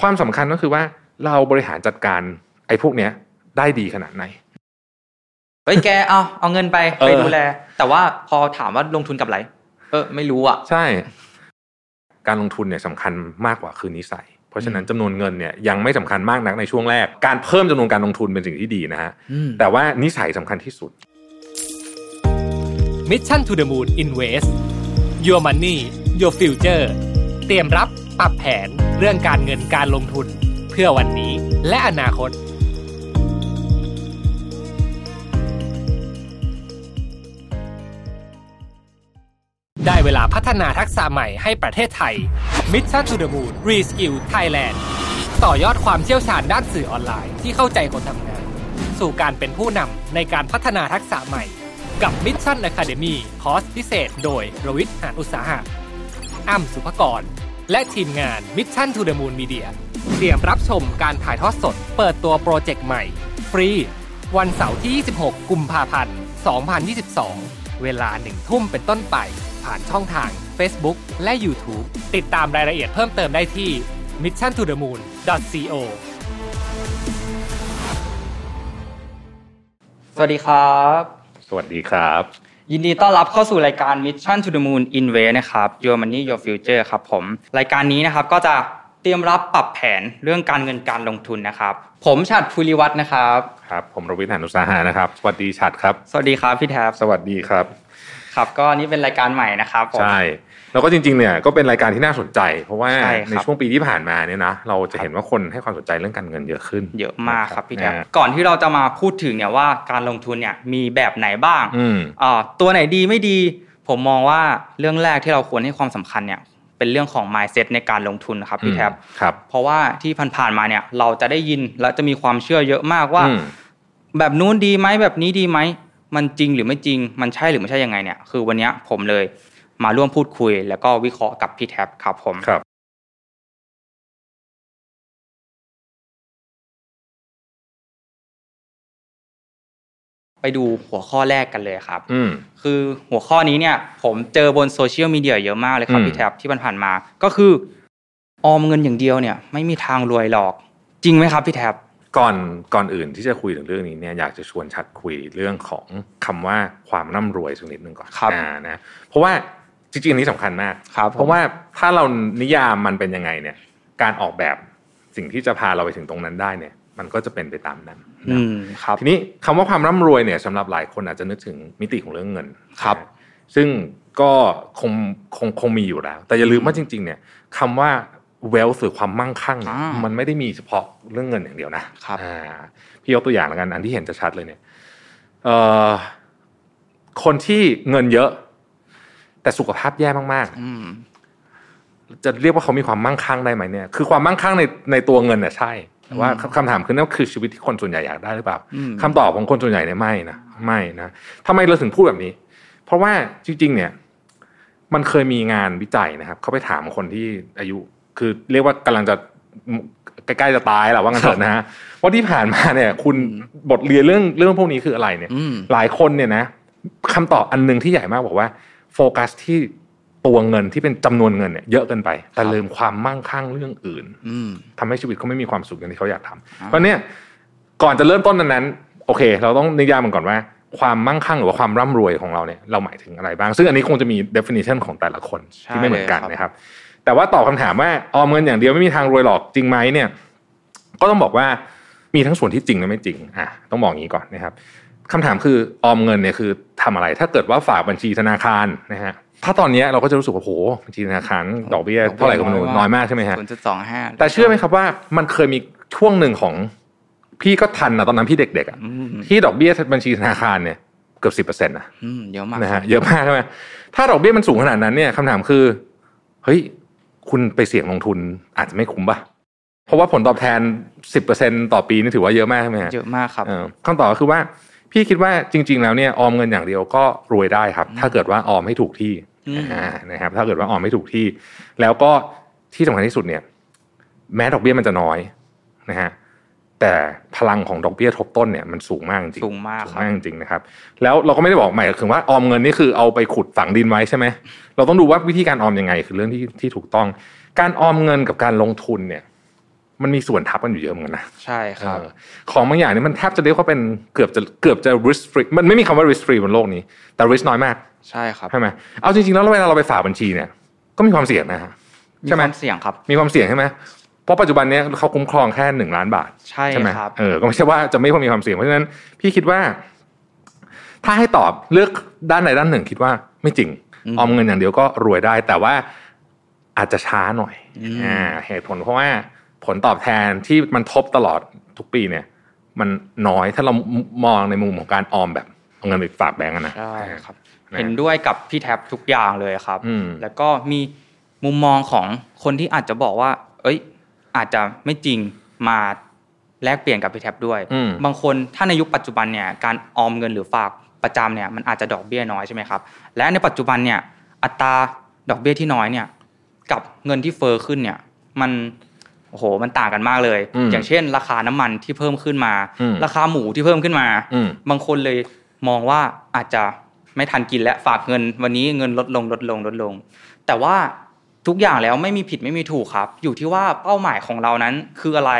ความสำคัญก็คือว่าเราบริหารจัดการไอ้พวกเนี้ยได้ดีขนาดไหนเฮ้ยแกเอาเอาเงินไปเออไปดูแล แต่ว่าพอถามว่าลงทุนกับอะไรเออไม่รู้อะ ใช่ การลงทุนเนี่ยสำคัญมากกว่าคือนิสัย เพราะฉะนั้นจำนวนเงินเนี่ยยังไม่สำคัญมากนักในช่วงแรก การเพิ่มจำนวนการลงทุนเป็นสิ่งที่ดีนะฮะอืมแต่ว่านิสัยสำคัญที่สุด Mission to the Moon Invest Your Money Your Future เตรียมรับ ปรับแผนเรื่องการเงินการลงทุนเพื่อวันนี้และอนาคต ได้เวลาพัฒนาทักษะใหม่ให้ประเทศไทย Mission to the Moon Reskill Thailand ต่อยอดความเชี่ยวชาญด้านสื่อออนไลน์ที่เข้าใจคนทำงาน สู่การเป็นผู้นำในการพัฒนาทักษะใหม่ กับ Mission Academy คอร์สพิเศษ โดยรวิทย์หานอุตสาหะอ้ำสุภกร และทีมงาน Mission to the Moon Media เตรียมรับชมการถ่ายทอดสด เปิดตัวโปรเจกต์ใหม่ ฟรี วันเสาร์ที่ 26 กุมภาพันธ์ 2022 เวลาหนึ่งทุ่มเป็นต้นไป ผ่านช่องทาง Facebook และ YouTube ติดตามรายละเอียดเพิ่มเติมได้ที่ mission to the moon co สวัสดีครับ สวัสดีครับ ยินดีต้อนรับเข้าสู่รายการ Mission to the Moon Invest นะครับ Your Money Your Future ครับผม รายการนี้นะครับก็จะเตรียมรับปรับแผนเรื่องการเงินการลงทุนนะครับ ผมชัดภูริวัฒน์นะครับครับ ผมรวิทย์หานุสาหะนะครับ สวัสดีชัดครับ สวัสดีครับพี่แท็บสวัสดีครับ ครับก็นี่เป็นรายการใหม่นะครับผมใช่ แล้วก็จริงๆเนี่ยก็เป็นรายการที่น่าสนใจ เพราะว่าใช่ครับในช่วงปีที่ผ่านมาเนี่ยนะเราจะเห็นว่าคนให้ความสนใจเรื่องการเงินเยอะขึ้น เยอะมากครับพี่แท็บนะฮะก่อนที่เราจะมาพูดถึงเนี่ยว่าการลงทุนเนี่ยมีแบบไหนบ้างอืมอ่าตัวไหนดีไม่ดี ผมมองว่าเรื่องแรกที่เราควรให้ความสำคัญเนี่ยเป็นเรื่องของ mindset ในการลงทุนนะครับพี่แท็บครับ เพราะว่าที่ผ่านๆมาเนี่ยเราจะได้ยินและจะมีความเชื่อเยอะมากว่าอืมแบบนู้นดีไหมแบบนี้ดีไหมมันจริงหรือไม่จริง มันใช่หรือไม่ใช่ยังไงเนี่ย คือวันเนี้ยผมเลย มาร่วมพูดคุย แล้วก็วิเคราะห์กับพี่แท็บครับผมครับไปดูหัวข้อแรกกันเลยครับอืมคือหัวข้อนี้เนี่ย ผมเจอบนโซเชียลมีเดียเยอะมากเลยครับอืมพี่แท็บที่ผ่านๆมา ก็คือ ออมเงินอย่างเดียวเนี่ย ไม่มีทางรวยหรอก จริงไหมครับพี่แท็บก่อนก่อนอื่นที่จะคุยถึงเรื่องนี้เนี่ยอยากจะชวนชัดคุยเรื่องของคำว่าความร่ำรวยสักนิดหนึ่งก่อนครับอ่านะเพราะว่า จริงๆอันนี้สำคัญมากครับผมเพราะว่าถ้าเรานิยามมันเป็นยังไงเนี่ย การออกแบบสิ่งที่จะพาเราไปถึงตรงนั้นได้เนี่ย มันก็จะเป็นไปตามนั้นนะอืมครับทีนี้คำว่าความร่ำรวยเนี่ยสำหรับหลายคนอาจจะนึกถึงมิติของเรื่องเงินครับนะซึ่งก็คงคงคงมีอยู่แล้ว แต่อย่าลืมว่าจริง ๆ เนี่ยคำว่า wealth หรือความมั่งคั่งเนี่ยอ่ามัมันไม่ได้มีเฉพาะเรื่องเงินอย่างเดียวนะครับอ่าพี่ยกตัวอย่างแล้วกันอันที่เห็นจะชัดเลยเนี่ยเอ่อคนที่เงินเยอะ แต่สุขภาพแย่มากๆอืมจะเรียกว่าเขามีความมั่งคั่งได้ไหมเนี่ย คือความมั่งคั่งในในตัวเงินเนี่ยใช่แต่ว่าอืมคำถามคือนั่นคือชีวิตที่คนส่วนใหญ่อยากได้หรือเปล่าอืมคำตอบของคนส่วนใหญ่เนี่ยไม่นะไม่นะทำไมเราถึงพูดแบบนี้ เพราะว่าจริง ๆ เนี่ย มันเคยมีงานวิจัยนะครับ เขาไปถามคนที่อายุ คือเรียกว่ากำลังจะใกล้ๆจะตายแหละว่างั้นเถอะนะฮะว่าที่ผ่านมาเนี่ย คุณบทเรียนเรื่องเรื่องพวกนี้คืออะไรเนี่ยอืมหลายคนเนี่ยนะคำตอบอันหนึงที่ใหญ่มากบอกว่า โฟกัสที่ตัวเงินที่เป็นจำนวนเงินเนี่ยเยอะเกินไป แต่ครับลืมความมั่งคั่งเรื่องอื่นอืมทำให้ชีวิตเขาไม่มีความสุขอย่างที่เขาอยากทำอ่าเพราะเนี่ยก่อนจะเริ่มต้นนั้นนั้น โอเค เราต้องนิยามมันก่อนว่า ความมั่งคั่งหรือว่าความร่ำรวยของเราเนี่ยเราหมายถึงอะไรบ้าง ซึ่งอันนี้คงจะมี definition ของแต่ละคนที่ไม่เหมือนกันนะครับ แต่ว่าตอบคำถามว่าออมเงินอย่างเดียวไม่มีทางรวยหรอกจริงไหมเนี่ย ก็ต้องบอกว่ามีทั้งส่วนที่จริงและไม่จริงอะต้องบอกอย่างนี้ก่อนนะครับ คำถามคือออมเงินเนี่ยคือทำอะไร ถ้าเกิดว่าฝากบัญชีธนาคารนะฮะถ้าตอนเนี้ยเราก็จะรู้สึกว่าโอ้โหบัญชีธนาคารดอกเบี้ยเท่าไหร่ก็ไม่รู้น้อยมากใช่ไหมฮะศูนย์จุดสองห้าแต่เชื่อไหมครับว่ามันเคยมีช่วงหนึ่งของ พี่ก็ทันนะตอนนั้นพี่เด็กๆอะอืมที่ดอกเบี้ยบัญชีธนาคารเนี่ยเกือบสิบเปอร์เซ็นต์นะอืมเยอะมากนะฮะเยอะมากใช่ไหมถ้าดอกเบี้ยมันสูงขนาดนั้นเนี่ยคำถามคือเฮ้ยคุณไปเสี่ยงลงทุนอาจจะไม่คุ้มป่ะเพราะว่าผลตอบแทนสิบเปอร์เซ็นต่อปีนี่ถือว่าเยอะมากใช่ไหมฮะเยอะมากครับเออคำตอบก็คือว่า พี่คิดว่าจริง ๆ แล้วเนี่ยออมเงินอย่างเดียวก็รวยได้ครับ ถ้าเกิดว่าออมให้ถูกที่อืมอ่านะครับ ถ้าเกิดว่าออมให้ถูกที่ แล้วก็ที่สำคัญที่สุดเนี่ย แม้ดอกเบี้ยมันจะน้อยนะฮะแต่พลังของดอกเบี้ยทบต้นเนี่ยมันสูงมากจริงสูงมากสูงครับมากจริงๆนะครับ แล้วเราก็ไม่ได้บอกหมายถึงว่าออมเงินนี่คือเอาไปขุดฝังดินไว้ใช่ไหมเราต้องดูว่าวิธีการออมยังไง คือเรื่องที่ที่ถูกต้อง การออมเงินกับการลงทุนเนี่ย มันมีส่วนทับกันอยู่เยอะเหมือนกันนะใช่ครับเออของบางอย่างนี่มันแทบจะเรียกว่าเป็นเกือบจะเกือบจะ risk free มันไม่มีคำว่า risk free บนโลกนี้ แต่ risk น้อยมากใช่ครับใช่ไหมเอาจริงๆแล้วเวลาเราไปฝากบัญชีเนี่ยก็มีความเสี่ยงนะฮะมีใช่ไหมความเสี่ยงครับ มีความเสี่ยงใช่ไหมเพราะปัจจุบันเนี้ยเขาคุ้มครองแค่หนึ่งล้านบาทใช่ใช่ไหมครับเออก็ไม่ใช่ว่าจะไม่มีความเสี่ยงเพราะฉะนั้นพี่คิดว่า ถ้าให้ตอบเลือกด้านใดด้านหนึ่ง คิดว่าไม่จริงอืมออมเงินอย่างเดียวก็รวยได้ แต่ว่าอาจจะช้าหน่อยอืมอ่าเหตุผลเพราะว่า ผลตอบแทนที่มันทบตลอดทุกปีเนี่ย มันน้อยถ้าเรามองในมุมของการออมแบบเอาเงินไปฝากแบงก์อะนะใช่ครับนะเห็นด้วยกับพี่แท็บทุกอย่างเลยครับอืมแล้วก็มีมุมมองของคนที่อาจจะบอกว่า เอ้ย อาจจะไม่จริงมาแลกเปลี่ยนกับพี่แท็บด้วยอืมบางคนถ้าในยุคปัจจุบันเนี่ยการออมเงินหรือฝากประจำเนี่ยมันอาจจะดอกเบี้ยน้อยใช่ไหมครับ และในปัจจุบันเนี่ยอัตราดอกเบี้ยที่น้อยเนี่ยกับเงินที่เฟอ้อขึ้นเนี่ยมัน โอ้โห มันต่างกันมากเลยอืมอย่างเช่น ราคาน้ำมันที่เพิ่มขึ้นมาอืมราคาหมูที่เพิ่มขึ้นมาอืมบางคนเลยมองว่าอาจจะไม่ทันกินและฝากเงิน วันนี้เงินลดลงลดลงลดลง แต่ว่าทุกอย่างแล้วไม่มีผิดไม่มีถูกครับ อยู่ที่ว่าเป้าหมายของเรานั้นคืออะไร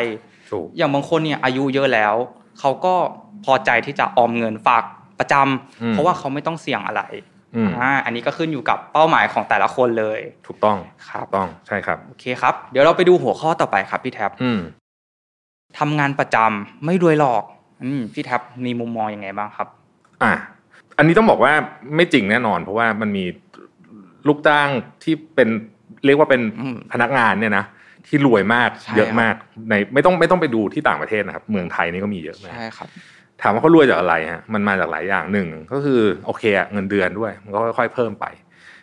ถูกอย่างบางคนเนี่ยอายุเยอะแล้ว เขาก็พอใจที่จะออมเงินฝากประจำอืมเพราะว่าเขาไม่ต้องเสี่ยงอะไร อืมอ่าอันนี้ก็ขึ้นอยู่กับเป้าหมายของแต่ละคนเลย ถูกต้องครับถูกต้องใช่ครับโอเคครับ เดี๋ยวเราไปดูหัวข้อต่อไปครับพี่แท็บอืมทำงานประจำไม่รวยหรอกอืมพี่แท็บมีมุมมองยังไงบ้างครับ อะอันนี้ต้องบอกว่าไม่จริงแน่นอน เพราะว่ามันมีลูกจ้างที่เป็นเรียกว่าเป็นอืมพนักงานเนี่ยนะที่รวยมากใช่เยอะมากในไม่ต้องไม่ต้องไปดูที่ต่างประเทศนะครับ เมืองไทยนี่ก็มีเยอะมากใช่ครับ ถามว่าเขารวยจากอะไรฮะมันมาจากหลายอย่างหนึ่งก็คือโอเคอะเงินเดือนด้วย มันก็ค่อยๆเพิ่มไป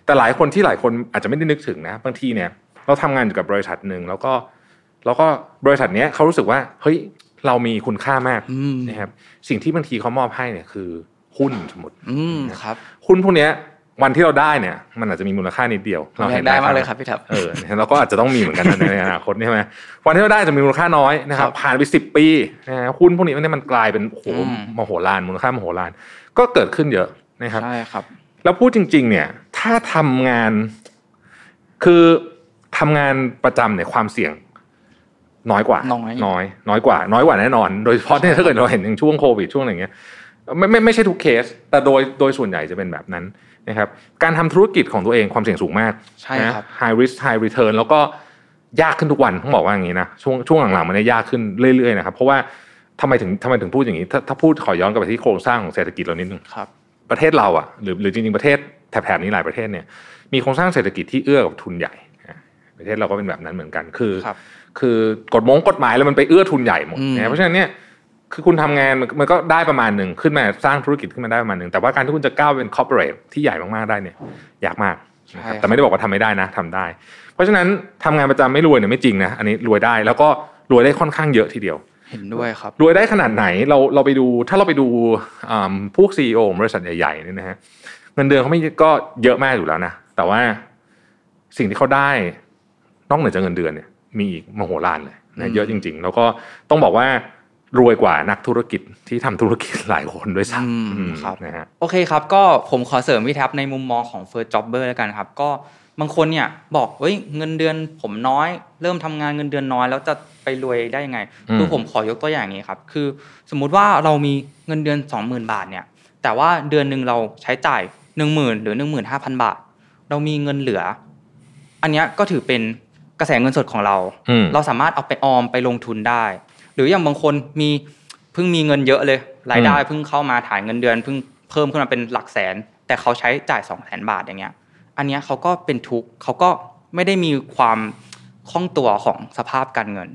แต่หลายคนที่หลายคนอาจจะไม่ได้นึกถึงนะบางทีเนี่ย เราทำงานอยู่กับบริษัทหนึ่งแล้วก็แล้วก็บริษัทเนี้ยเขารู้สึกว่าเฮ้ยเรามีคุณค่ามากอืมนะครับสิ่งที่บางทีเขามอบให้เนี่ยคือหุ้นสมมติอืมครับหุ้นพวกเนี้ย วันที่เราได้เนี่ย มันอาจจะมีมูลค่านิดเดียวเราอยากได้มากเลยครับพี่แท็บเออเราก็อาจจะต้องมีเหมือนกันนะในอนาคตใช่ไหมวันที่เราได้จะมีมูลค่าน้อยนะครับครับผ่านไปสิบปีนะฮะหุ้นพวกนี้มันกลายเป็นโอ้โหอืมมโหฬารมูลค่ามโหฬารก็เกิดขึ้นเยอะนะครับใช่ครับ แล้วพูดจริง ๆ เนี่ย ถ้าทำงานคือทำงานประจำเนี่ยความเสี่ยงน้อยกว่า น้อยน้อย น้อยกว่า น้อยกว่าแน่นอน โดยเฉพาะเนี่ยถ้าเกิดเราเห็นอย่างช่วงโควิดช่วงอะไรเงี้ยไม่ไม่ไม่ใช่ทุกเคส แต่โดยโดยส่วนใหญ่จะเป็นแบบนั้น นะครับการทำธุรกิจของตัวเองความเสี่ยงสูงมากใช่ครับนะ high risk high return แล้วก็ยากขึ้นทุกวันต้องบอกว่าอย่างนี้นะช่วงช่วงหลังๆมันเนี่ยยากขึ้นเรื่อยๆนะครับเพราะว่าทำไมถึงทำไมถึงพูดอย่างนี้ถ้าถ้าพูดขอย้อนกลับไปที่โครงสร้างของเศรษฐกิจเรานิดนึงครับประเทศเราอะหรือหรือจริงๆประเทศแถบๆนี้หลายประเทศเนี่ยมีโครงสร้างเศรษฐกิจที่เอื้อกับทุนใหญ่นะประเทศเราก็เป็นแบบนั้นเหมือนกันคือครับคือกฎมงกฎหมายแล้วมันไปเอื้อทุนใหญ่หมดอืมนะเพราะฉะนั้นเนี่ย คือคุณทำงานมันมันก็ได้ประมาณหนึ่งขึ้นมาสร้างธุรกิจขึ้นมาได้ประมาณหนึ่งแต่ว่าการที่คุณจะก้าวเป็นคอร์ปอเรทที่ใหญ่มากๆได้เนี่ยยากมากนะครับใช่ครับแต่ไม่ได้บอกว่าทำไม่ได้นะทำได้ เพราะฉะนั้นทำงานประจำไม่รวยเนี่ยไม่จริงนะอันนี้รวยได้แล้วก็รวยได้ค่อนข้างเยอะทีเดียว เห็นด้วยครับรวยได้ขนาดไหนเราเราไปดูถ้าเราไปดูอ่าพวกซีอของบริษัทใหญ่ๆเนี่ยนะฮะเงินเดือนเขาไม่ก็เยอะมากอยู่แล้วนะแต่ว่าสิ่งที่เขาได้นอกเหนือจากเงินเดือนเนี่ยมีอีกมโหฬารเลยอืนะมเยอะจริง ๆ แล้วก็ต้องบอกว่า รวยกว่านักธุรกิจที่ทำธุรกิจหลายคนด้วยซ้อืมำอืมครับนะฮะโอเคครับ ก็ผมขอเสริมพี่แท็บในมุมมองของ First Jobber แล้วกันครับ ก็บางคนเนี่ยบอกเฮ้ยเงินเดือนผมน้อย เริ่มทำงานเงินเดือนน้อย แล้วจะไปรวยได้ยังไงอืมคือผมขอยกตัวอย่างนี้ครับ คือสมมุติว่าเรามีเงินเดือน 20,000 บาทเนี่ย แต่ว่าเดือนหนึ่งเราใช้จ่าย 10,000 หรือ 15,000 บาท เรามีเงินเหลือ อันเนี้ยก็ถือเป็นกระแสเงินสดของเราอืมเราสามารถเอาไปออมไปลงทุนได้ หรืออย่างบางคนมีเพิ่งมีเงินเยอะเลย รายได้อืมเพิ่งเข้ามาฐานเงินเดือนเพิ่งเพิ่มขึ้นมาเป็นหลักแสน แต่เขาใช้จ่ายสองแสนบาทอย่างเงี้ย อันเนี้ยเขาก็เป็นทุกข์เขาก็ไม่ได้มีความคล่องตัวของสภาพการเงิน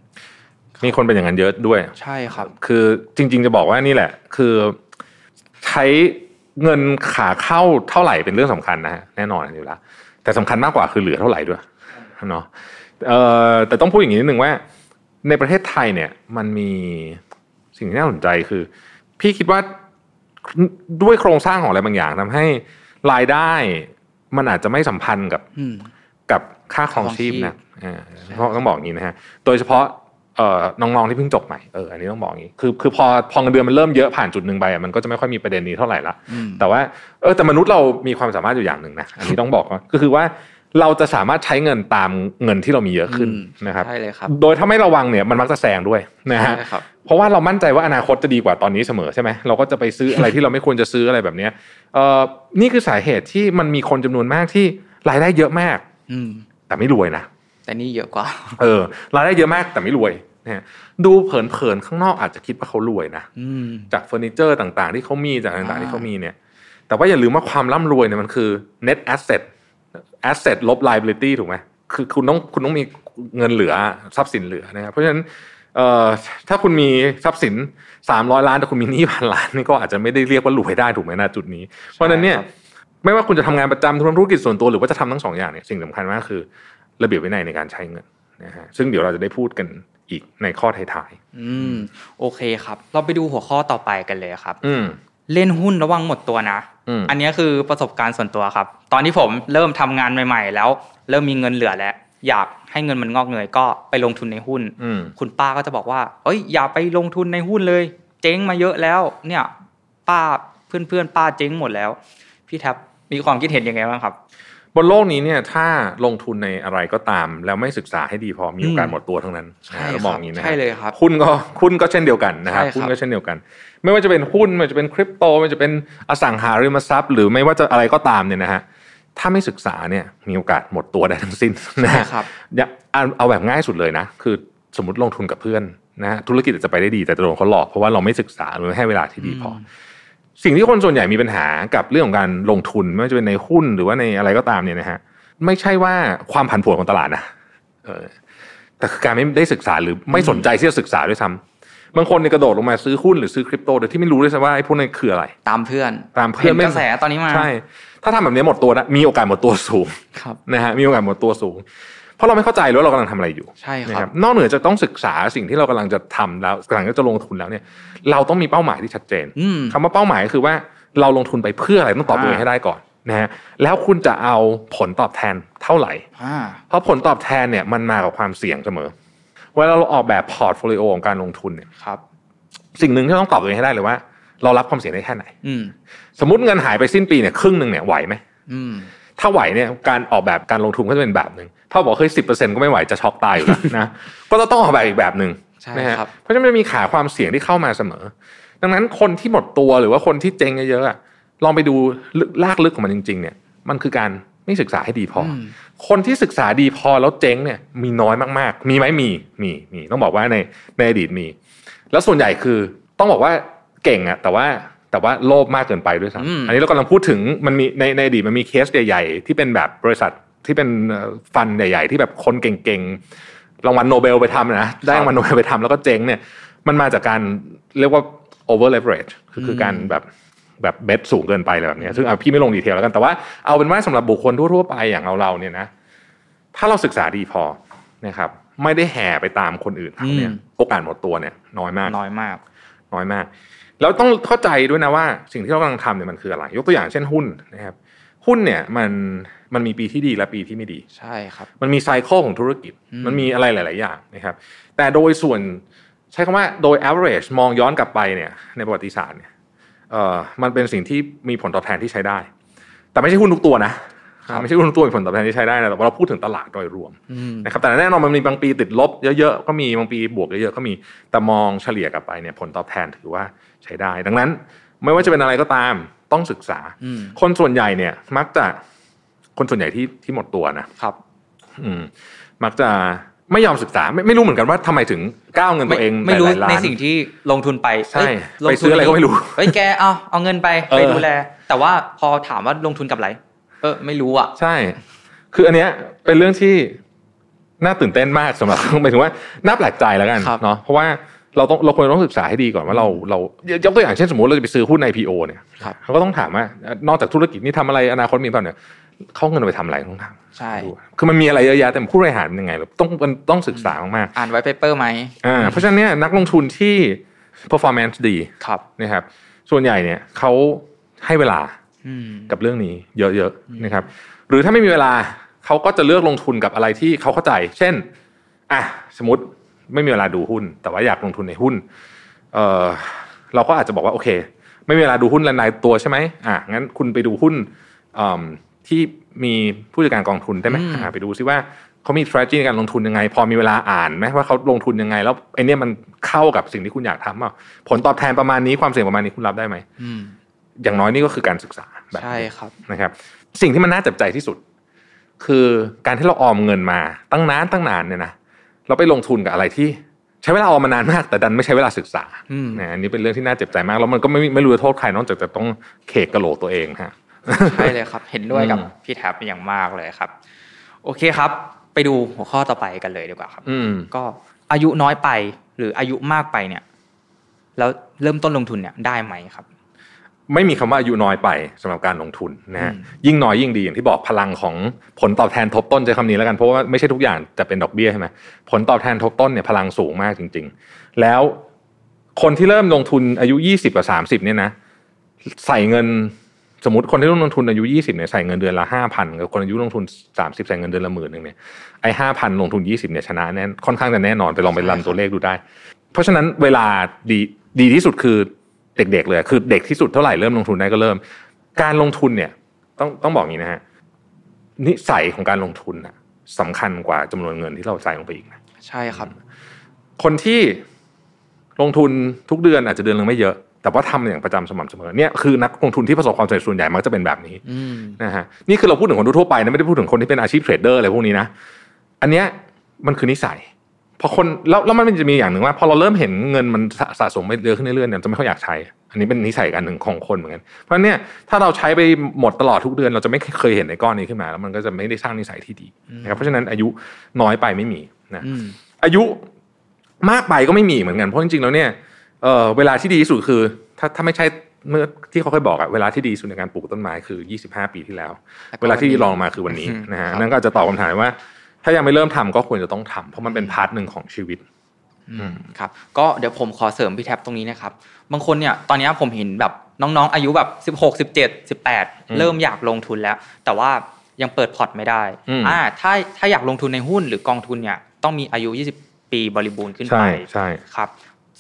มีคนเป็นอย่างนั้นเยอะด้วย ใช่ครับ คือจริง ๆ จะบอกว่านี่แหละ คือใช้เงินขาเข้าเท่าไหร่เป็นเรื่องสำคัญนะฮะแน่นอนอยู่แล้วแต่สำคัญมากกว่าคือเหลือเท่าไหร่ด้วยเนาะเอ่อแต่ต้องพูดอย่างนี้นิดนึงว่า ในประเทศไทยเนี่ยมันมีสิ่งที่น่าสนใจคือ พี่คิดว่าด้วยโครงสร้างของอะไรบางอย่างทำให้รายได้มันอาจจะไม่สัมพันธ์กับอืมกับค่าครองชีพนะเออเพราะต้องบอกอย่างนี้นะฮะโดยเฉพาะเอ่อน้องๆที่เพิ่งจบใหม่เอออันนี้ต้องบอกอย่างนี้คือคือพอพอเงินเดือนมันเริ่มเยอะผ่านจุดหนึ่งไปอะมันก็จะไม่ค่อยมีประเด็นนี้เท่าไหร่ละอืมแต่ว่าเออแต่มนุษย์เรามีความสามารถอยู่อย่างหนึ่งนะอันนี้ต้องบอกว่าก็คือว่า เราจะสามารถใช้เงินตามเงินที่เรามีเยอะขึ้นอืมนะครับใช่เลยครับ โดยถ้าไม่ระวังเนี่ยมันมักจะแซงด้วยนะฮะใช่ครับเพราะว่าเรามั่นใจว่าอนาคตจะดีกว่าตอนนี้เสมอใช่ไหมเราก็จะไปซื้ออะไรที่เราไม่ควรจะซื้ออะไรแบบเนี้ยเอ่อนี่คือสาเหตุที่มันมีคนจำนวนมากที่รายได้เยอะมาก อืมแต่ไม่รวยนะแต่นี่เยอะกว่า เออ รายได้เยอะมากแต่ไม่รวยนะฮะดูเผินๆข้างนอกอาจจะคิดว่าเขารวยนะอืมจากเฟอร์นิเจอร์ต่างๆ ที่เขามีจากต่างอ่าๆที่เขามีเนี่ย แต่ว่าอย่าลืมว่าความร่ำรวยเนี่ยมันคือ net asset asset ลบ liability ถูกไหมคือคุณต้องคุณต้องมีเงินเหลือทรัพย์สินเหลือนะครับเพราะฉะนั้นเอ่อถ้าคุณมีทรัพย์สิน 300 ล้านแต่คุณมีหนี้พันล้านนี่ก็อาจจะไม่ได้เรียกว่ารวยได้ถูกไหมนะจุดนี้ เพราะฉะนั้นเนี่ยครับไม่ว่าคุณจะทำงานประจำทำธุรกิจส่วนตัวหรือว่าจะทำทั้งสองอย่างเนี่ยสิ่งสำคัญมากคือ ระเบียบวินัยในการใช้เงินนะฮะซึ่งเดี๋ยวเราจะได้พูดกันอีกในข้อท้ายอืมโอเคครับ เราไปดูหัวข้อต่อไปกันเลยครับๆอืม เล่นหุ้นระวังหมดตัวนะอืมอันนี้คือประสบการณ์ส่วนตัวครับ ตอนที่ผมเริ่มทำงานใหม่ ๆ แล้ว เริ่มมีเงินเหลือแล้ว อยากให้เงินมันงอกเงยก็ไปลงทุนในหุ้นอืมคุณป้าก็จะบอกว่า เอ้ยอย่าไปลงทุนในหุ้นเลย เจ๊งมาเยอะแล้ว เนี่ย ป้าเพื่อนๆป้าเจ๊งหมดแล้ว พี่แท็บมีความคิดเห็นยังไงบ้างครับ บนโลกนี้เนี่ยถ้าลงทุนในอะไรก็ตาม แล้วไม่ศึกษาให้ดีพอมีโอกาสอืมหมดตัวทั้งนั้นใช่นะคเรารับบอกอย่างนี้นะฮะใช่เลยครับหุ้นก็หุ้นก็เช่นเดียวกันนะครับใช่ครับหุ้นก็เช่นเดียวกัน ไม่ว่าจะเป็นหุ้นไม่ว่าจะเป็นคริปโตไม่ว่าจะเป็นอสังหาริมทรัพย์ หรือไม่ว่าจะอะไรก็ตามเนี่ยนะฮะถ้าไม่ศึกษาเนี่ยมีโอกาสหมดตัวได้ทั้งสิ้นนะใช่ฮะครับอย่าเอาเอาแบบง่ายสุดเลยนะ คือสมมติลงทุนกับเพื่อนนะฮะธุรกิจอาจจะไปได้ดีแต่จะโดนเขาหลอกเพราะว่าเราไม่ศึกษาหรือไม่ให้เวลาที่ดีพออม สิ่งที่คนส่วนใหญ่มีปัญหากับเรื่องของการลงทุนไม่ว่าจะเป็นในหุ้นหรือว่าในอะไรก็ตามเนี่ยนะฮะไม่ใช่ว่าความผันผวนของตลาดนะเออแต่คือการไม่ได้ศึกษาหรือไม่สนใจที่จะศึกษาด้วยซ้ำบางคนเนี่ยกระโดดลงมาซื้อหุ้นหรือซื้อคริปโตโดยที่ไม่รู้ด้วยซ้ำว่าไอ้พวกนั้นคืออะไร ตามเพื่อนตามเพื่อนห็ไม่กระแสตอนนี้มาใช่ ถ้าทำแบบนี้หมดตัวนะมีโอกาสหมดตัวสูงครับนะฮะมีโอกาสหมดตัวสูง เพราะเราไม่เข้าใจเลยว่าเรากำลังทำอะไรอยู่ใช่คนะรัครับบนอกเหนือจากต้องศึกษาสิ่งที่เรากำลังจะทำแล้วกำลังจะลงทุนแล้วเนี่ย เราต้องมีเป้าหมายที่ชัดเจนอืมคำว่าเป้าหมายก็คือว่าเราลงทุนไปเพื่ออะไรต้องตอบตัวเองอ่าให้ได้ก่อนนะฮะแล้วคุณจะเอาผลตอบแทนเท่าไหร่อ่าเพราะผลตอบแทนเนี่ยมันมากับความเสี่ยงเสมอเวลาเราออกแบบพอร์ตโฟลิโอของการลงทุนเนี่ยครับ สิ่งหนึ่งที่ต้องตอบตัวเองให้ได้เลยว่า เรารับความเสี่ยงได้แค่ไหนอืมสมมติเงินหายไปสิ้นปีเนี่ยครึ่งหนึ่งเนี่ยไหวไหมอืมถ้าไหวเนี่ยการออกแบบการลงทุนก็จะเป็นแบบหนึ่ง ถ้าบอกเฮ้ยสิบเปอร์เซ็นก็ไม่ไหวจะช็อกตายอยู่แล้วนะก็จะต้องออกแบบอีกแบบหนึ่งใช่นะฮะครับเพราะฉะนั้นมันมีขาความเสี่ยงที่เข้ามาเสมอ ดังนั้นคนที่หมดตัวหรือว่าคนที่เจ๊งเยอะๆอะลองไปดูลึกรากลึกของมันจริง ๆ เนี่ย มันคือการไม่ศึกษาให้ดีพออมคนที่ศึกษาดีพอแล้วเจ๊งเนี่ย มีน้อยมากๆ มีไหมมีมีมีต้องบอกว่าในในอดีตมี แล้วส่วนใหญ่คือต้องบอกว่าเก่งอะแต่ว่าแต่ว่าโลภมากเกินไปด้วยอืมซ้ำอันนี้เรากำลังพูดถึงมันมีในในอดีตมันมีเคสใหญ่ ๆ ที่เป็นแบบบริษัท ที่เป็นเอ่อ fund ใหญ่ ๆ ที่แบบคนเก่งๆรางวัลโนเบลไปทำนะได้รางวัลโนเบลไปทำแล้วก็เจ๊งเนี่ยมันมาจากการเรียกว่า over leverage คือคือการแบบแบบเบ็ดสูงเกินไปอะไรแบบเนี้ยซึ่งอะพี่ไม่ลงดีเทลแล้วกันแต่ว่าเอาเป็นว่าสำหรับบุคคลทั่วๆไปอย่างเราเราๆเนี่ยนะถ้าเราศึกษาดีพอนะครับไม่ได้แห่ไปตามคนอื่นเขาเนี่ยอืมโอกาสหมดตัวเนี่ย น้อยมาก น้อยมาก น้อยมาก แล้วต้องเข้าใจด้วยนะว่า สิ่งที่เรากำลังทำเนี่ยมันคืออะไร ยกตัวอย่างเช่นหุ้นนะครับ หุ้นเนี่ยมัน มันมีปีที่ดีและปีที่ไม่ดี ใช่ครับ มันมีไซเคิลของธุรกิจอืมมันมีอะไรหลาย ๆ อย่างนะครับ แต่โดยส่วนใช้คำว่าโดย average มองย้อนกลับไปเนี่ยในประวัติศาสตร์เนี่ยเอ่อมันเป็นสิ่งที่มีผลตอบแทนที่ใช้ได้ แต่ไม่ใช่หุ้นทุกตัวนะไม่ใช่หุ้นทุกตัวมีผลตอบแทนที่ใช้ได้นะแต่ว่าเราพูดถึงตลาดโดยรวมอืมนะครับแต่แน่นอนมันมีบางปีติดลบเยอะๆก็มีบางปีบวกเยอะๆก็มีแต่มองเฉลี่ยกลับไปเนี่ยผลตอบแทนถือว่าใช้ได้ ดังนั้นไม่ว่าจะเป็นอะไรก็ตามต้องศึกษาอืมคนส่วนใหญ่เนี่ยมักจะ คนส่วนใหญ่ที่ที่หมดตัวนะครับ อืม มักจะไม่ยอมศึกษาไม่ไม่รู้เหมือนกันว่าทำไมถึงก้าวเงินตัวเองไม่รู้หลายๆล้านในสิ่งที่ลงทุนไปใช่เอ้ยลงไปซื้ออะไรก็ไม่รู้เฮ้ยแกเอาเอาเงินไปเออไปดูแล แต่ว่าพอถามว่าลงทุนกับอะไรเออไม่รู้อะ ใช่ คืออันเนี้ยเป็นเรื่องที่น่าตื่นเต้นมากสำหรับหมายถึงว่าน่าแปลกใจแล้วกันครับเนาะเพราะว่าเราต้องเราควรต้องศึกษาให้ดีก่อนว่าเราเรายกตัวอย่างเช่นสมมติเราจะไปซื้อหุ้น IPO เนี่ยครับเขาก็ต้องถามว่านอกจากธุรกิจนี่ทำอะไรอนาคตมีเปล่าเนี่ย เขาเอาเงินไปทำอะไรต้องถามใช่ดูคือมันมีอะไรเยอะแยะแต่ผู้บริหารเป็นยังไงต้องมันต้องศึกษามากอ่านไว้เปเปอร์ไหมๆอ่าเพราะฉะนั้นเนี่ยนักลงทุนที่ performance ดีครับนะครับ ส่วนใหญ่เนี่ยเขาให้เวลาอืมกับเรื่องนี้เยอะๆนะครับ หรือถ้าไม่มีเวลาเขาก็จะเลือกลงทุนกับอะไรที่เขาเข้าใจ เช่นอะสมมติไม่มีเวลาดูหุ้น แต่ว่าอยากลงทุนในหุ้นเออเราก็อาจจะบอกว่าโอเค ไม่มีเวลาดูหุ้นรายตัวใช่ไหมอะงั้นคุณไปดูหุ้นเอิ่ม ที่มีผู้จัดการกองทุนได้ไหมอืมหาไปดูซิว่าเขามี strategy ในการลงทุนยังไง พอมีเวลาอ่านไหมว่าเขาลงทุนยังไง แล้วไอเนี้ยมันเข้ากับสิ่งที่คุณอยากทำเปล่าผลตอบแทนประมาณนี้ความเสี่ยงประมาณนี้คุณรับได้ไหมอืมอย่างน้อยนี่ก็คือการศึกษาแบบใช่นี้ครับนะครับ สิ่งที่มันน่าจับใจที่สุด คือการที่เราออมเงินมาตั้งนานตั้งนานเนี่ยนะเราไปลงทุนกับอะไรที่ใช้เวลาออมมานานมาก แต่ดันไม่ใช้เวลาศึกษาอืมนะอันนี้เป็นเรื่องที่น่าเจ็บใจมากแล้วมันก็ไม่ไม่รู้จะโทษใครนอกจากจะต้องเคกกระโหลกตัวเองฮะ ใช่เลยครับ เห็นด้วยกับอืมพี่แท็บเป็นอย่างมากเลยครับ โอเคครับ ไปดูหัวข้อต่อไปกันเลยดีกว่าครับ อืมก็อายุน้อยไปหรืออายุมากไปเนี่ย แล้วเริ่มต้นลงทุนเนี่ยได้ไหมครับ ไม่มีคำว่าอายุน้อยไปสำหรับการลงทุนนะฮะอืมยิ่งน้อยยิ่งดีอย่างที่บอกพลังของผลตอบแทนทบต้นใช้คำนี้แล้วกันเพราะว่าไม่ใช่ทุกอย่างจะเป็นดอกเบี้ยใช่ไหมผลตอบแทนทบต้นเนี่ยพลังสูงมากจริง ๆ แล้วคนที่เริ่มลงทุนอายุยี่สิบกับสามสิบเนี่ยนะใส่เงิน สมมติคนที่เริ่มลงทุนอายุยี่สิบเนี่ยใส่เงินเดือนละห้าพันกับคนอายุลงทุนสามสิบใส่เงินเดือนละหมื่นหนึ่งเนี่ยไอ้ห้าพันลงทุนยี่สิบเนี่ยชนะแน่ค่อนข้างจะแน่นอนไปลองไปรันตัวเลขดูได้ เพราะฉะนั้นเวลาดีดีที่สุดคือเด็กๆเลยคือเด็กที่สุดเท่าไหร่เริ่มลงทุนได้ก็เริ่ม การลงทุนเนี่ยต้องต้องบอกอย่างนี้นะฮะนิสัยของการลงทุนน่ะสำคัญกว่าจำนวนเงินที่เราใส่ลงไปอีกนะใช่ครับ คนที่ลงทุนทุกเดือนอาจจะเดือนนึงไม่เยอะ แต่ว่าทำอย่างประจำสม่ำเสมอเนี่ยคือนักลงทุนที่ประสบความสำเร็จส่วนใหญ่มักจะเป็นแบบนี้อืมนะฮะนี่คือเราพูดถึงคนทั่วๆไปนะไม่ได้พูดถึงคนที่เป็นอาชีพเทรดเดอร์อะไรพวกนี้นะอันเนี้ยมันคือนิสัยพอคนแล้วแล้วมันจะมีอย่างหนึ่งว่า พอเราเริ่มเห็นเงินมันสะสะสมไปเรื่อยขึ้นเรื่อยๆเนี่ยจะไม่ค่อยอยากใช้ อันนี้เป็นนิสัยอันหนึ่งของคนเหมือนกันเพราะฉะนั้นเนี่ยถ้าเราใช้ไปหมดตลอดทุกเดือนเราจะไม่เคยเห็นเงินก้อนนี้ขึ้นมา แล้วมันก็จะไม่ได้สร้างนิสัยที่ดีนะครับเพราะฉะนั้นอายุน้อยไปไม่มีนะอืมอายุมากไปก็ไม่มีเหมือนกันเพราะจริงๆแล้วเนี่ย เออเวลาที่ดีที่สุดคือ ถ้าถ้าไม่ใช่เมื่อที่เขาเคยบอกอะเวลาที่ดีที่สุดในการปลูกต้นไม้คือ 25 ปีที่แล้วแล้วก็เวลาที่วันนี้ลองมาคือวันนี้อืมนะฮะครับนั่นก็อาจจะตอบคำถามว่า ถ้ายังไม่เริ่มทำก็ควรจะต้องทำเพราะมันเป็น part หนึ่งของชีวิตอืมครับก็เดี๋ยวผมขอเสริมพี่แท็บตรงนี้นะครับบางคนเนี่ยตอนนี้ผมเห็นแบบน้องๆ อายุแบบ 16 17 18 เริ่มอยากลงทุนแล้ว แต่ว่ายังเปิดพอร์ตไม่ได้อืมอ่าถ้าถ้าอยากลงทุนในหุ้นหรือกองทุนเนี่ยต้องมีอายุ 20 ปีบริบูรณ์ขึ้นใช่ไปใช่ครับ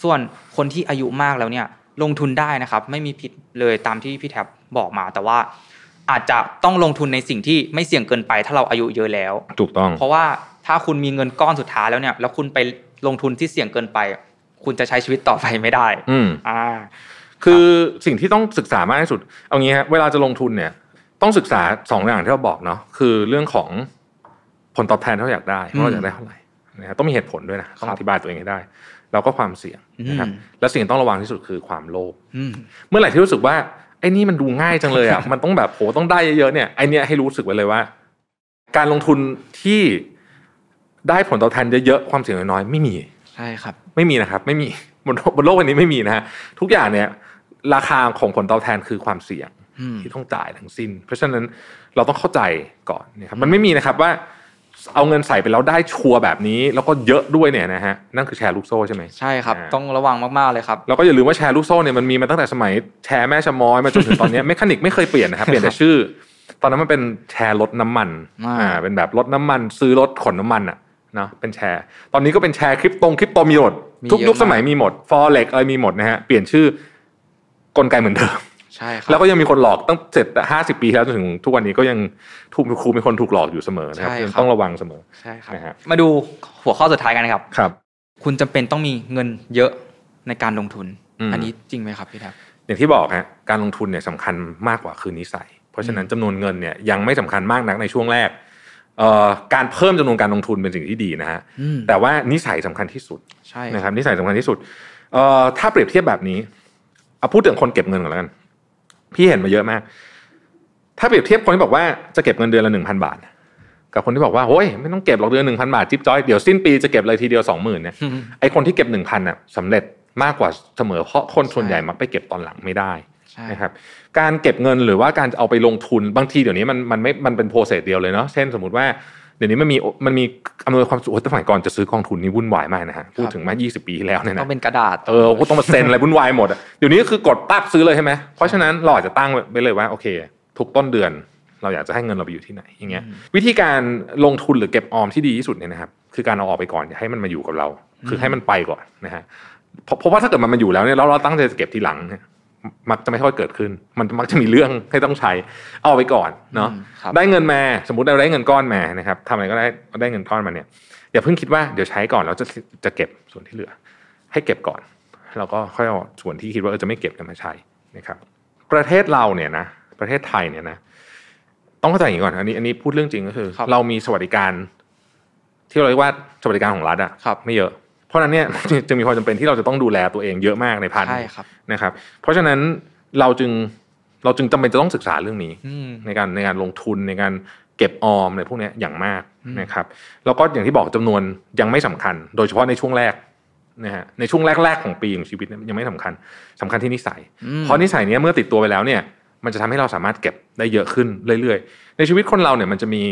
ส่วนคนที่อายุมากแล้วเนี่ยลงทุนได้นะครับ ไม่มีผิดเลยตามที่พี่แท็บบอกมา แต่ว่าอาจจะต้องลงทุนในสิ่งที่ไม่เสี่ยงเกินไป ถ้าเราอายุเยอะแล้ว ถูกต้อง เพราะว่าถ้าคุณมีเงินก้อนสุดท้ายแล้วเนี่ย แล้วคุณไปลงทุนที่เสี่ยงเกินไป คุณจะใช้ชีวิตต่อไปไม่ได้ อืมอ่า คือสิ่งที่ต้องศึกษามากที่สุด เอางี้ฮะเวลาจะลงทุนเนี่ย ต้องศึกษาสองอย่างที่เราบอกเนาะคือเรื่องของผลตอบแทนที่เราอยากได้ว่าเราอยากได้เท่าไหร่นะฮะต้องมีเหตุผลด้วยนะต้องครับอธิบายตัวเองให้ได้ แล้วก็ความเสี่ยงนะครับอืมและสิ่งที่ต้องระวังที่สุดคือความโลภอืมเมื่อไหร่ที่รู้สึกว่าไอ้นี่มันดูง่ายจังเลยอะมันต้องแบบโหต้องได้เยอะๆเนี่ยไอเนี้ยให้รู้สึกไว้เลยว่า การลงทุนที่ได้ผลตอบแทนเยอะๆความเสี่ยงน้อยๆไม่มีใช่ครับ ไม่มีนะครับ ไม่มีบนบนโลกวันนี้ไม่มีนะฮะทุกอย่างเนี่ย ราคาของผลตอบแทนคือความเสี่ยงอืมที่ต้องจ่ายทั้งสิ้น เพราะฉะนั้นเราต้องเข้าใจก่อนนะครับมันไม่มีนะครับว่า เอาเงินใส่ไปแล้วได้ชัวร์แบบนี้ แล้วก็เยอะด้วยเนี่ยนะฮะนั่นคือแชร์ลูกโซ่ใช่ไหมใช่ครับอ่าต้องระวังมากๆเลยครับแล้วก็อย่าลืมว่าแชร์ลูกโซ่เนี่ยมันมีมาตั้งแต่สมัยแชร์แม่ชะมอยมาจนถึงตอนเนี้ยเมคานิกไม่เคยเปลี่ยนนะครับเปลี่ยนแต่ชื่อ ตอนนั้นมันเป็นแชร์รถน้ำมันอ่าอ่าเป็นแบบรถน้ำมัน ซื้อรถขนน้ำมันอะเนาะเป็นแชร์ ตอนนี้ก็เป็นแชร์คริปโตคริปโตมีหมดทุกยุคสมัยมีหมดฟอเร็กอะไรมีหมดนะฮะเปลี่ยนชื่อกลไกเหมือนเดิม ใช่ครับแล้วก็ยังมีคนหลอกตั้งเจ็ดห้าสิบปีแล้วจนถึงทุกวันนี้ก็ยังถูกครูเป็นคนถูกหลอกอยู่เสมอนะครับใช่ครับต้องระวังเสมอใช่ครับนะฮะมาดูหัวข้อสุดท้ายกันนะครับครับ คุณจำเป็นต้องมีเงินเยอะในการลงทุนอืมอันนี้จริงไหมครับพี่แท็บอย่างที่บอกฮะการลงทุนเนี่ยสำคัญมากกว่าคือนิสัย เพราะฉะนั้นจำนวนเงินเนี่ยยังไม่สำคัญมากนักในช่วงแรกเอ่อการเพิ่มจำนวนการลงทุนเป็นสิ่งที่ดีนะฮะอืมแต่ว่านิสัยสำคัญที่สุดใช่นะครับนิสัยสำคัญที่สุดเอ่อถ้าเปรียบเทียบแบบนี้เอาพูดถึงคนเก็บเงินก่อนแล้วกัน พี่เห็นมาเยอะมาก ถ้าเปรียบเทียบคนที่บอกว่าจะเก็บเงินเดือนละหนึ่งพันบาท กับคนที่บอกว่าโอ้ยไม่ต้องเก็บหรอกเดือนหนึ่งพันบาทจิ๊บจ้อยเดี๋ยวสิ้นปีจะเก็บเลยทีเดียวสองหมื่นเนี่ยอืมไอคนที่เก็บหนึ่งพันอะสำเร็จมากกว่าเสมอเพราะคนส่วนใหญ่มักไปเก็บตอนหลังไม่ได้ใช่นะครับการเก็บเงินหรือว่าการเอาไปลงทุนบางทีเดี๋ยวนี้มันมันไม่มันเป็นโปรเซสเดียวเลยเนาะเช่นสมมติว่า เดี๋ยวนี้มันมีมันมีอำนวยความสะดวกแต่สมัยก่อนจะซื้อกองทุนนี่วุ่นวายมากนะฮะพูดถึงมา 20 ปีที่แล้วเนี่ยต้อนะงเป็นกระดาษเออก็ต้องมาเซ็นอะไรวุ่นวายหมดอะเดี๋ยวนี้ก็คือกดปั๊บซื้อเลยใช่ไหมเพราะฉะนั้นเราอาจจะตั้งไว้เลยว่าโอเค ทุกต้นเดือน เราอยากจะให้เงินเราไปอยู่ที่ไหนอย่างเงี้ยวิธีการลงทุนหรือเก็บออมที่ดีที่สุดเนี่ยนะครับคือการเอาออกไปก่อนอย่าให้มันมาอยู่กับเรา คือให้มันไปก่อนนะฮะเพราะเพราะว่าถ้าเกิดมันมาอยู่แล้วเนี่ยแล้วเราตั้งใจจะเก็บทีหลังเนี่ย มักจะไม่ค่อยเกิดขึ้น มันมักจะมีเรื่องให้ต้องใช้เอาไปก่อนเนาะอืมครับได้เงินมาสมมติเราได้เงินก้อนมานะครับทำอะไรก็ได้ได้เงินก้อนมาเนี่ยอย่าเพิ่งคิดว่าเดี๋ยวใช้ก่อนแล้วจะจะเก็บส่วนที่เหลือ ให้เก็บก่อนแล้วก็ค่อยเอาส่วนที่คิดว่าเออจะไม่เก็บกันมาใช้นะครับ ประเทศเราเนี่ยนะประเทศไทยเนี่ยนะ ต้องเข้าใจอย่างนี้ก่อนอันนี้อันนี้พูดเรื่องจริงก็คือครับเรามีสวัสดิการ ที่เราเรียกว่าสวัสดิการของรัฐอะครับไม่เยอะ เพราะฉะนั้นเนี่ยจึงมีความจำเป็นที่เราจะต้องดูแลตัวเองเยอะมากในพันใช่ครับนะครับ เพราะฉะนั้นเราจึงเราจึงจำเป็นจะต้องศึกษาเรื่องนี้อืมในการในการลงทุนในการเก็บออมในพวกเนี้ยอย่างมากอืมนะครับ แล้วก็อย่างที่บอกจำนวนยังไม่สำคัญ โดยเฉพาะในช่วงแรกนะฮะในช่วงแรกๆของปีของชีวิตเนี่ยยังไม่สำคัญสำคัญที่นิสัยอืมเพราะนิสัยเนี้ยเมื่อติดตัวไปแล้วเนี่ย มันจะทำให้เราสามารถเก็บได้เยอะขึ้นเรื่อยๆ ในชีวิตคนเราเนี่ยมันจะมี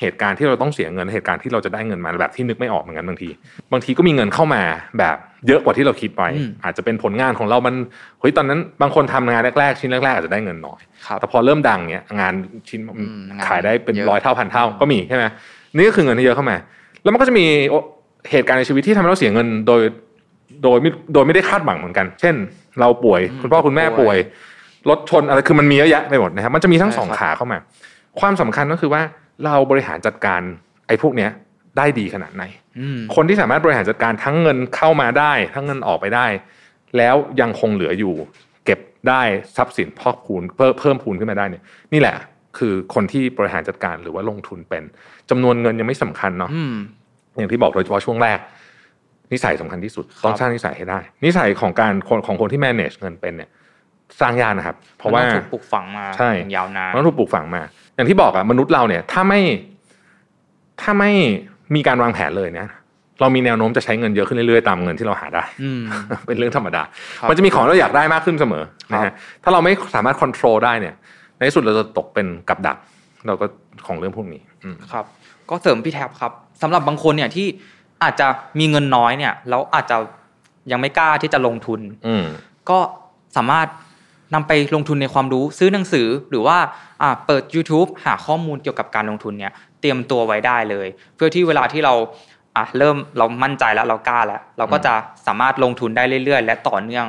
เหตุการณ์ที่เราต้องเสียเงินเหตุการณ์ที่เราจะได้เงินมาแบบที่นึกไม่ออกเหมือนกันบางที บางทีก็มีเงินเข้ามาแบบเยอะกว่าที่เราคิดไปอืมอาจจะเป็นผลงานของเรามันเฮ้ยตอนนั้นบางคนทำงานแรกๆ ชิ้นแรกๆอาจจะได้เงินน้อยครับแต่พอเริ่มดังเนี่ยงานชิ้นอืมงานขายได้เป็นเยอะร้อยเท่าพันเท่าก็มีใช่ไหมนี่ก็คือเงินที่เยอะเข้ามา แล้วมันก็จะมีเหตุการณ์ในชีวิตที่ทำให้เราเสียเงินโดยโดยไม่โดยไม่ได้คาดหวังเหมือนกัน เช่น เราป่วยอืมคุณพ่อคุณแม่ป่ป่ววยย รถชนอะไรคือมันมีเยอะแยะไปหมดนะครับมันจะมีทั้งใช่สองครับขาเข้ามา ความสำคัญก็คือว่าเราบริหารจัดการไอ้พวกเนี้ยได้ดีขนาดไหนอืมคนที่สามารถบริหารจัดการทั้งเงินเข้ามาได้ ทั้งเงินออกไปได้ แล้วยังคงเหลืออยู่ เก็บได้ทรัพย์สินพอกพูนเพิ่มเพิ่มพูนขึ้นมาได้เนี่ย นี่แหละ คือคนที่บริหารจัดการหรือว่าลงทุนเป็นจำนวนเงินยังไม่สำคัญเนาะอืมอย่างที่บอกโดยเฉพาะช่วงแรกนิสัยสำคัญที่สุดครับต้องสร้างนิสัยให้ได้ นิสัยของการคนของคนที่ manage เงินเป็นเนี่ย สร้างยากนะครับ เพราะว่ามันต้องถูกปลูกฝังมาใช่อย่างยาวนานมันต้องถูกปลูกฝังมา อย่างที่บอกอะมนุษย์เราเนี่ย ถ้าไม่ถ้าไม่มีการวางแผนเลยเนี่ยเรามีแนวโน้มจะใช้เงินเยอะขึ้นเรื่อยๆตามเงินที่เราหาได้อืมเป็นเรื่องธรรมดาครับมันจะมีของเราอยากได้มากขึ้นเสมอนะครัฮะบถ้าเราไม่สามารถควบคุมได้เนี่ย ในที่สุดเราจะตกเป็นกับดัก เราก็ของเรื่องพวกนี้อืมครับ ก็เสริมพี่แท็บครับสำหรับบางคนเนี่ยที่อาจจะมีเงินน้อยเนี่ยแล้วอาจจะยังไม่กล้าที่จะลงทุนอืมก็สามารถ นำไปลงทุนในความรู้ซื้อหนังสือหรือว่าอ่าเปิด YouTube หาข้อมูลเกี่ยวกับการลงทุนเนี่ยเตรียมตัวไว้ได้เลย เพื่อที่เวลาที่เราอะเริ่มเรามั่นใจแล้วเรากล้าแล้ว เราก็จะสามารถลงทุนได้เรื่อยๆ และต่อเนื่อง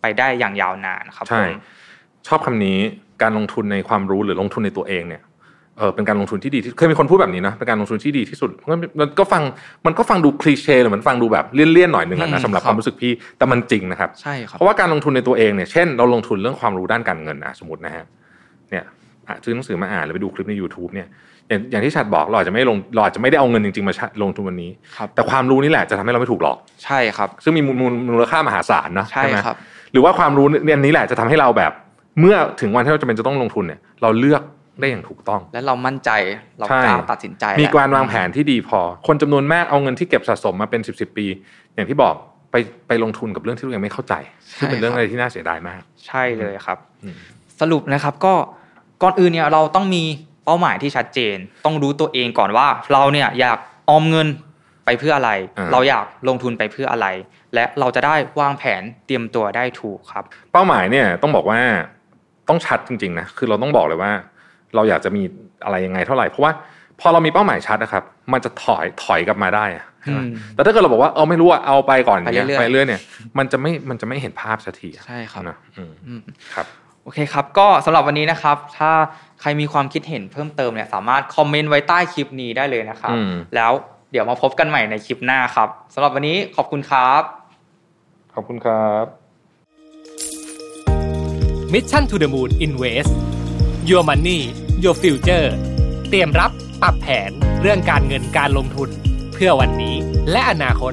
ไปได้อย่างยาวนานครับใช่ผมชอบคำนี้การลงทุนในความรู้หรือลงทุนในตัวเองเนี่ย เออเป็นการลงทุนที่ดีที่เคยมีคนพูดแบบนี้นะเป็นการลงทุนที่ดีที่สุดมันมันก็ฟังมันก็ฟังดูคลีเช่หรือมันฟังดูแบบเลี่ยนๆหน่อยหนึ่งอะอืนะมสำหรับครับความรู้สึกพี่แต่มันจริงนะครับใช่ครับเพราะว่าการลงทุนในตัวเองเนี่ยเช่นเราลงทุนเรื่องความรู้ด้านการเงินนะสมมตินะฮะเนี่ยอะซื้อหนังสือมาอ่านหรือไปดูคลิปใน YouTube เนี่ยอย่างอย่างที่ชัดบอกเราอาจจะไม่ลงเราอาจจะไม่ได้เอาเงินจริงๆมาใช้ลงทุนวันนี้ครับแต่ความรู้นี่แหละจะทำให้เราไม่ถูกหลอกใช่ครับ ซึ่งมีมูลมูลมูลค่ามหาศาลเนอะใช่ไหมครับหรือว่าความรู้เนี่ยนี้แหละจะทำให้เราแบบ เมื่อถึงวันที่เราจะเป็นจะต้องลงทุนเนี่ย เราเลือก ได้อย่างถูกต้อง และเรามั่นใจเราใช่กล้าตัดสินใจ มีแล้วการวางแผนที่ดีพอ คนจำนวนมากเอาเงินที่เก็บสะสมมาเป็นสิบสิบปี อย่างที่บอกไปไปลงทุนกับเรื่องที่เรายังไม่เข้าใจซึ่งเป็นเรื่องอะไรที่น่าเสียดายมาก ใช่เลยครับอืมสรุปนะครับก็ก่อนอื่นเนี่ยเราต้องมีเป้าหมายที่ชัดเจน ต้องรู้ตัวเองก่อนว่า เราเนี่ยอยากออมเงินไปเพื่ออะไรอ่าเราอยากลงทุนไปเพื่ออะไร และเราจะได้วางแผนเตรียมตัวได้ถูกครับ เป้าหมายเนี่ยต้องบอกว่าต้องชัดจริงๆนะคือเราต้องบอกเลยว่า เราอยากจะมีอะไรยังไงเท่าไหร่เพราะว่าพอเรามีเป้าหมายชัดนะครับ มันจะถอยถอยกลับมาได้อะใช่ไหมอืมแต่ถ้าเกิดเราบอกว่าเออไม่รู้อะเอาไปก่อนไปเรื่อยๆไปเรื่อยเนี่ย มันจะไม่มันจะไม่เห็นภาพสักทีอะใช่ครับนะอืมอืมครับโอเคครับ ก็สำหรับวันนี้นะครับ ถ้าใครมีความคิดเห็นเพิ่มเติมเนี่ย สามารถคอมเมนต์ไว้ใต้คลิปนี้ได้เลยนะครับอืมแล้วเดี๋ยวมาพบกันใหม่ในคลิปหน้าครับสำหรับวันนี้ขอบคุณครับ ขอบคุณครับ Mission to the Moon Invest Your Money Your Future เตรียมรับปรับแผนเรื่องการเงินการลงทุนเพื่อวันนี้และอนาคต